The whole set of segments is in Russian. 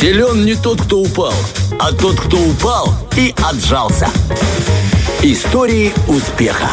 Силен не тот, кто упал, а тот, кто упал и отжался. Истории успеха.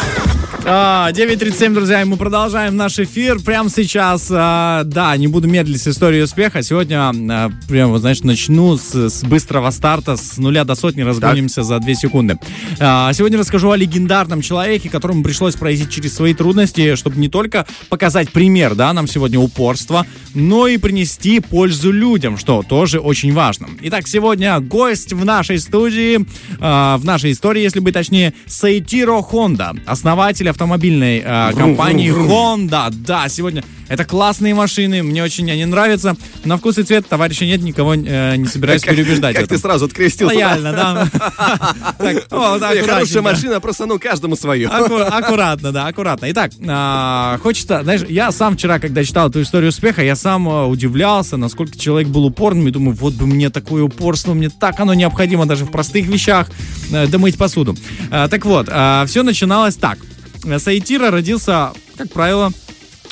А, 9.37, друзья, и мы продолжаем наш эфир прямо сейчас. А, да, не буду медлить с историей успеха. Сегодня, а, прям, вот, знаешь, начну с, с быстрого старта, с нуля до сотни, разгонимся за 2 секунды. А, сегодня расскажу о легендарном человеке, которому пришлось пройти через свои трудности, чтобы не только показать пример, да, нам сегодня упорство, но и принести пользу людям, что тоже очень важно. Итак, сегодня гость в нашей студии, а, в нашей истории, если быть точнее, Сайтиро Хонда, основатель автомобильной э, компании Honda. Да, сегодня это классные машины, мне очень они нравятся. На вкус и цвет товарища нет, никого э, не собираюсь Как- переубеждать. Как ты сразу открестился. Лояльно, да. Да? Хорошая машина, просто ну каждому свое. Аккуратно, да, аккуратно. Итак, а, хочется, знаешь, я сам вчера, когда читал эту историю успеха, я сам а, удивлялся, насколько человек был упорным, и думаю, вот бы мне такое упорство, мне так оно необходимо даже в простых вещах, э, да мыть посуду. А, так вот, все начиналось так. Саитира родился, как правило,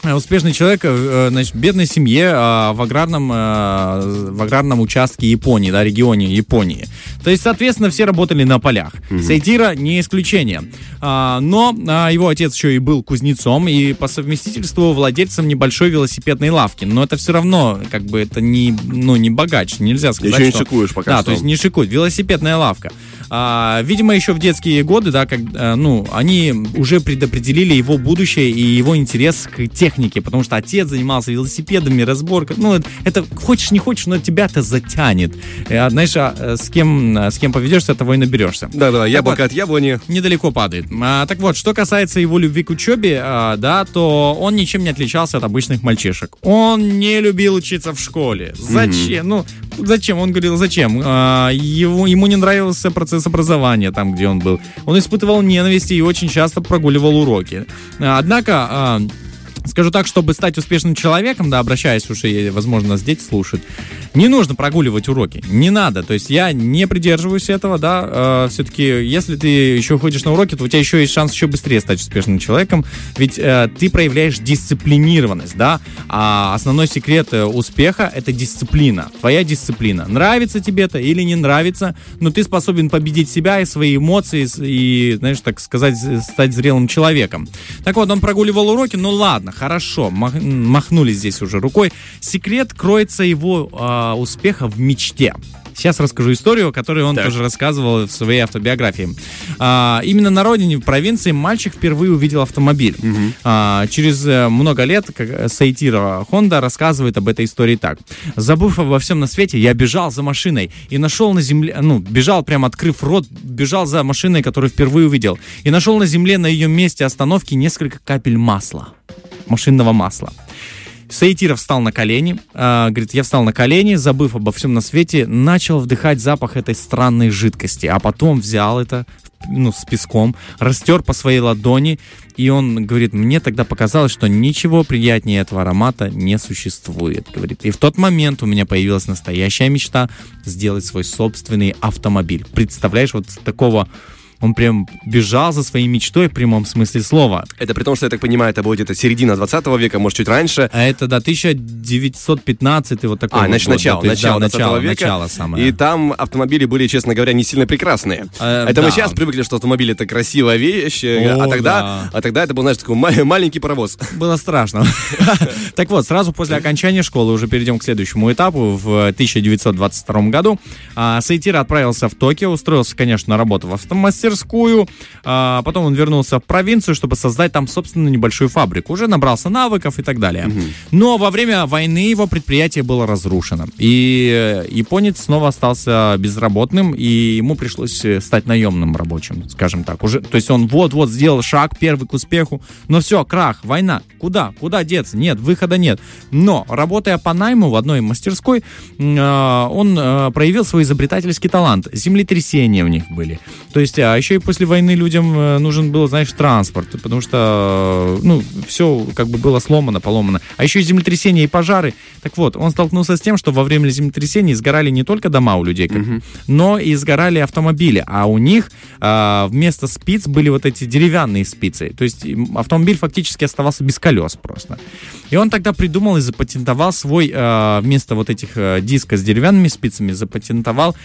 э, успешный человек э, значит, в бедной семье э, в аграрном, э, в аграрном участке Японии, да, регионе Японии. То есть, соответственно, все работали на полях. Сайтира не исключение. А, но а, его отец еще и был кузнецом и по совместительству владельцем небольшой велосипедной лавки. Но это все равно, как бы, это не, ну, не богач, нельзя сказать, Еще не что- шикуешь пока Да, что. то есть не шикует, велосипедная лавка. А, видимо, еще в детские годы, да, как, э, ну, они уже предопределили его будущее и его интерес к технике, потому что отец занимался велосипедами, разборкой. Ну, это, хочешь не хочешь, но тебя-то затянет. Э, знаешь, а, э, с кем, с кем поведешься, того и наберешься. Да-да, яблоко вот. от яблони. Недалеко падает. А, так вот, что касается его любви к учебе, а, да, то он ничем не отличался от обычных мальчишек. Он не любил учиться в школе. Зачем? Ну, зачем? Он говорил, зачем? А, его, ему не нравился процесс образования там, где он был. Он испытывал ненависть и очень часто прогуливал уроки. А, Однако, а, Скажу так, чтобы стать успешным человеком, да, обращаясь уже, и, возможно, нас дети слушают, не нужно прогуливать уроки, не надо. То есть я не придерживаюсь этого, да. все-таки, если ты еще ходишь на уроки, то у тебя еще есть шанс еще быстрее стать успешным человеком, ведь э, ты проявляешь дисциплинированность, да. А основной секрет э, успеха это дисциплина, твоя дисциплина. Нравится тебе это или не нравится, но ты способен победить себя и свои эмоции и, знаешь, так сказать, стать зрелым человеком. Так вот, он прогуливал уроки, ну ладно, хорошо, мах- махнули здесь уже рукой. Секрет кроется его а, успеха в мечте. Сейчас расскажу историю, которую он Так. тоже рассказывал в своей автобиографии. А, именно на родине, в провинции, мальчик впервые увидел автомобиль. А, через э, много лет как, Сайтира Хонда рассказывает об этой истории так. Забыв обо всем на свете, я бежал за машиной и нашел на земле, ну, бежал прям открыв рот, бежал за машиной, которую впервые увидел. И нашел на земле на ее месте остановки несколько капель масла машинного масла. Саитиров встал на колени, а, говорит, я встал на колени, забыв обо всем на свете, начал вдыхать запах этой странной жидкости, а потом взял это, ну, с песком, растер по своей ладони, и он говорит, мне тогда показалось, что ничего приятнее этого аромата не существует, говорит. И в тот момент у меня появилась настоящая мечта сделать свой собственный автомобиль. Представляешь, вот с такого... Он прям бежал за своей мечтой в прямом смысле слова. Это при том, что, я так понимаю, это будет середина 20 века, может, чуть раньше. А это, да, 1915 вот такой А, вот значит, год, начало, да, начало да, 20 начало, века. начало самое. И там автомобили были, честно говоря, не сильно прекрасные. Э, это мы да. сейчас привыкли, что автомобиль это красивая вещь, э, О, а тогда, да. а тогда это был, знаешь, такой ма- маленький паровоз. Было страшно. Так вот, сразу после окончания школы, уже перейдем к следующему этапу, в 1922 году, а, Сайтира отправился в Токио, устроился, конечно, на работу в автомастерскую, а, потом он вернулся в провинцию, чтобы создать там, собственно, небольшую фабрику, уже набрался навыков и так далее. Но во время войны его предприятие было разрушено, и э, японец снова остался безработным, и ему пришлось э, стать наемным рабочим, скажем так. Уже, то есть он вот-вот сделал шаг первый к успеху, но все, крах, война, куда, куда деться? Нет, выхода нет. Но, работая по найму в одной мастерской, э, он проявил свой изобретательский талант. Землетрясения у них были. То есть а еще и после войны людям э, нужен был, знаешь, транспорт, потому что, ну, все как бы было сломано, поломано. А еще и землетрясения и пожары. Так вот, он столкнулся с тем, что во время землетрясений сгорали не только дома у людей, как, Мгм. но и сгорали автомобили. А у них а, вместо спиц были вот эти деревянные спицы. То есть автомобиль фактически оставался без колес просто. И он тогда придумал и запатентовал свой, а, вместо вот этих а, диска с деревянными спицами, запатентовал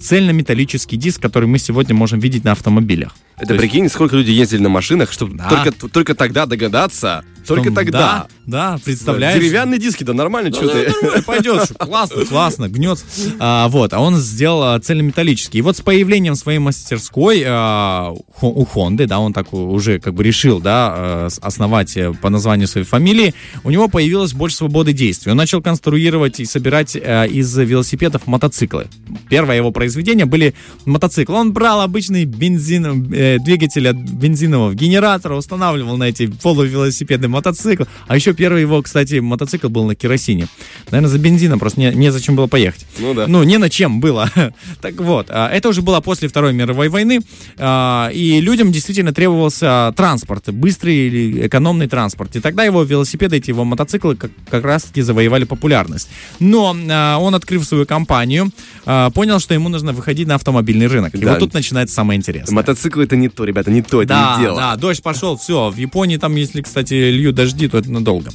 цельнометаллический диск, который мы сегодня можем видеть на автомобилях. Это То есть- прикинь, сколько людей ездили на машинах, чтобы Да. только, только тогда догадаться. Только Что- тогда. Да, да, представляешь? Деревянные диски, да нормально, что ты. Пойдет, классно, классно, гнется. А, вот, а он сделал а, цельнометаллический. И вот с появлением своей мастерской а, у Хонды, да, он так уже как бы решил, да, э, основать э, по названию своей фамилии, у него появилось больше свободы действий. Он начал конструировать и собирать э, из велосипедов мотоциклы. Первое его произведение были мотоциклы. Он брал обычный бензин, э, двигатель от бензинового генератора, устанавливал на эти полувелосипедные мотоциклы. А еще первый его, кстати, мотоцикл был на керосине. Наверное, за бензином просто не, незачем было поехать. Ну да. Ну, не на чем было. так вот, а, это уже было после Второй мировой войны, а, и людям действительно требовался транспорт, быстрый или экономный транспорт. И тогда его велосипеды, эти его мотоциклы как, как раз-таки завоевали популярность. Но а, он, открыв свою компанию, понял, что ему нужно выходить на автомобильный рынок. И Да. вот тут начинается самое интересное. Мотоцикл это не то, ребята, не то, это Да, не дело. да, дождь пошел, все. В Японии там, если, кстати, льют дожди, то это надолго.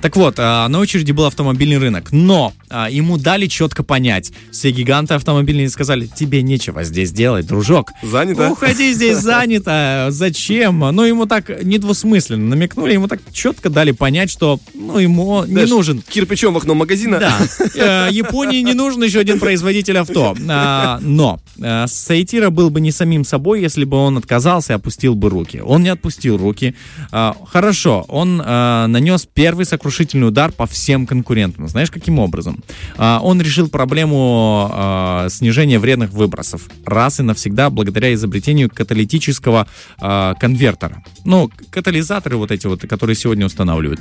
Так вот, а, на очереди был автомобильный рынок, но а, ему дали четко понять. Все гиганты автомобильные сказали, тебе нечего здесь делать, дружок. Занято? Уходи, здесь занято. Зачем? Ну, ему так недвусмысленно намекнули, ему так четко дали понять, что ну, ему не Знаешь, нужен Кирпичом в окно магазина. да. Э, Японии не нужен еще один производитель авто. А, Но э, Сайтира был бы не самим собой, если бы он отказался и опустил бы руки. Он не отпустил руки. Хорошо, он нанес первый сокрушительный удар по всем конкурентам. Знаешь, каким образом? А, Он решил проблему э, снижения вредных выбросов раз и навсегда благодаря изобретению каталитического э, конвертера. Ну, катализаторы вот эти вот, которые сегодня устанавливают.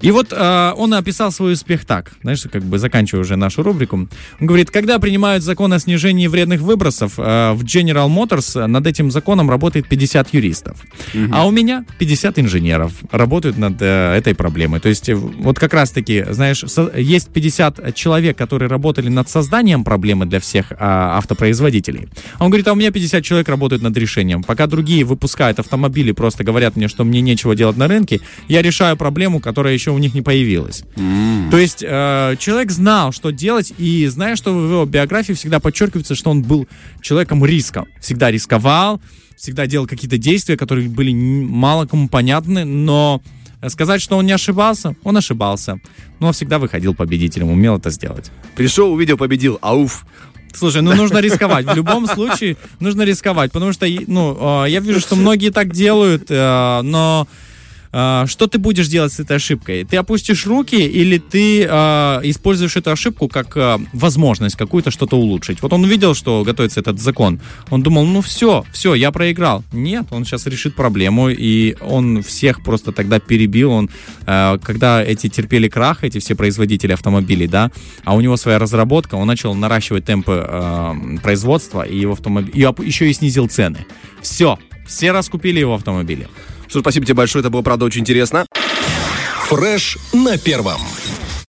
И вот э, он описал свой успех так, знаешь, как бы заканчивая уже нашу рубрику. Он говорит, когда принимают закон о снижении вредных выбросов, э, в General Motors над этим законом работает 50 юристов. А у меня 50 инженеров работают над э, этой проблемой. То есть э, вот как раз-таки, знаешь, со- есть 50 человек, которые работали над созданием проблемы для всех а, автопроизводителей. А он говорит, а у меня 50 человек работают над решением. Пока другие выпускают автомобили, просто говорят мне, что мне нечего делать на рынке, я решаю проблему, которая еще у них не появилась. То есть э, человек знал, что делать, и зная, что в его биографии всегда подчеркивается, что он был человеком риска. Всегда рисковал, всегда делал какие-то действия, которые были мало кому понятны, но сказать, что он не ошибался, он ошибался. Но всегда выходил победителем, умел это сделать. Пришел, увидел, победил. Ауф. Слушай, ну нужно рисковать. В любом случае нужно рисковать, потому что, ну, э, я вижу, что многие так делают, э, но что ты будешь делать с этой ошибкой? Ты опустишь руки или ты э, используешь эту ошибку как э, возможность какую-то что-то улучшить? Вот он увидел, что готовится этот закон. Он думал, ну все, все, я проиграл. Нет, он сейчас решит проблему, и он всех просто тогда перебил. Он, когда эти терпели крах, эти все производители автомобилей, да, а у него своя разработка, он начал наращивать темпы э, производства и его автомобиль, и еще и снизил цены. Все, все раскупили его автомобили. Что спасибо тебе большое, это было, правда, очень интересно. Фреш на первом.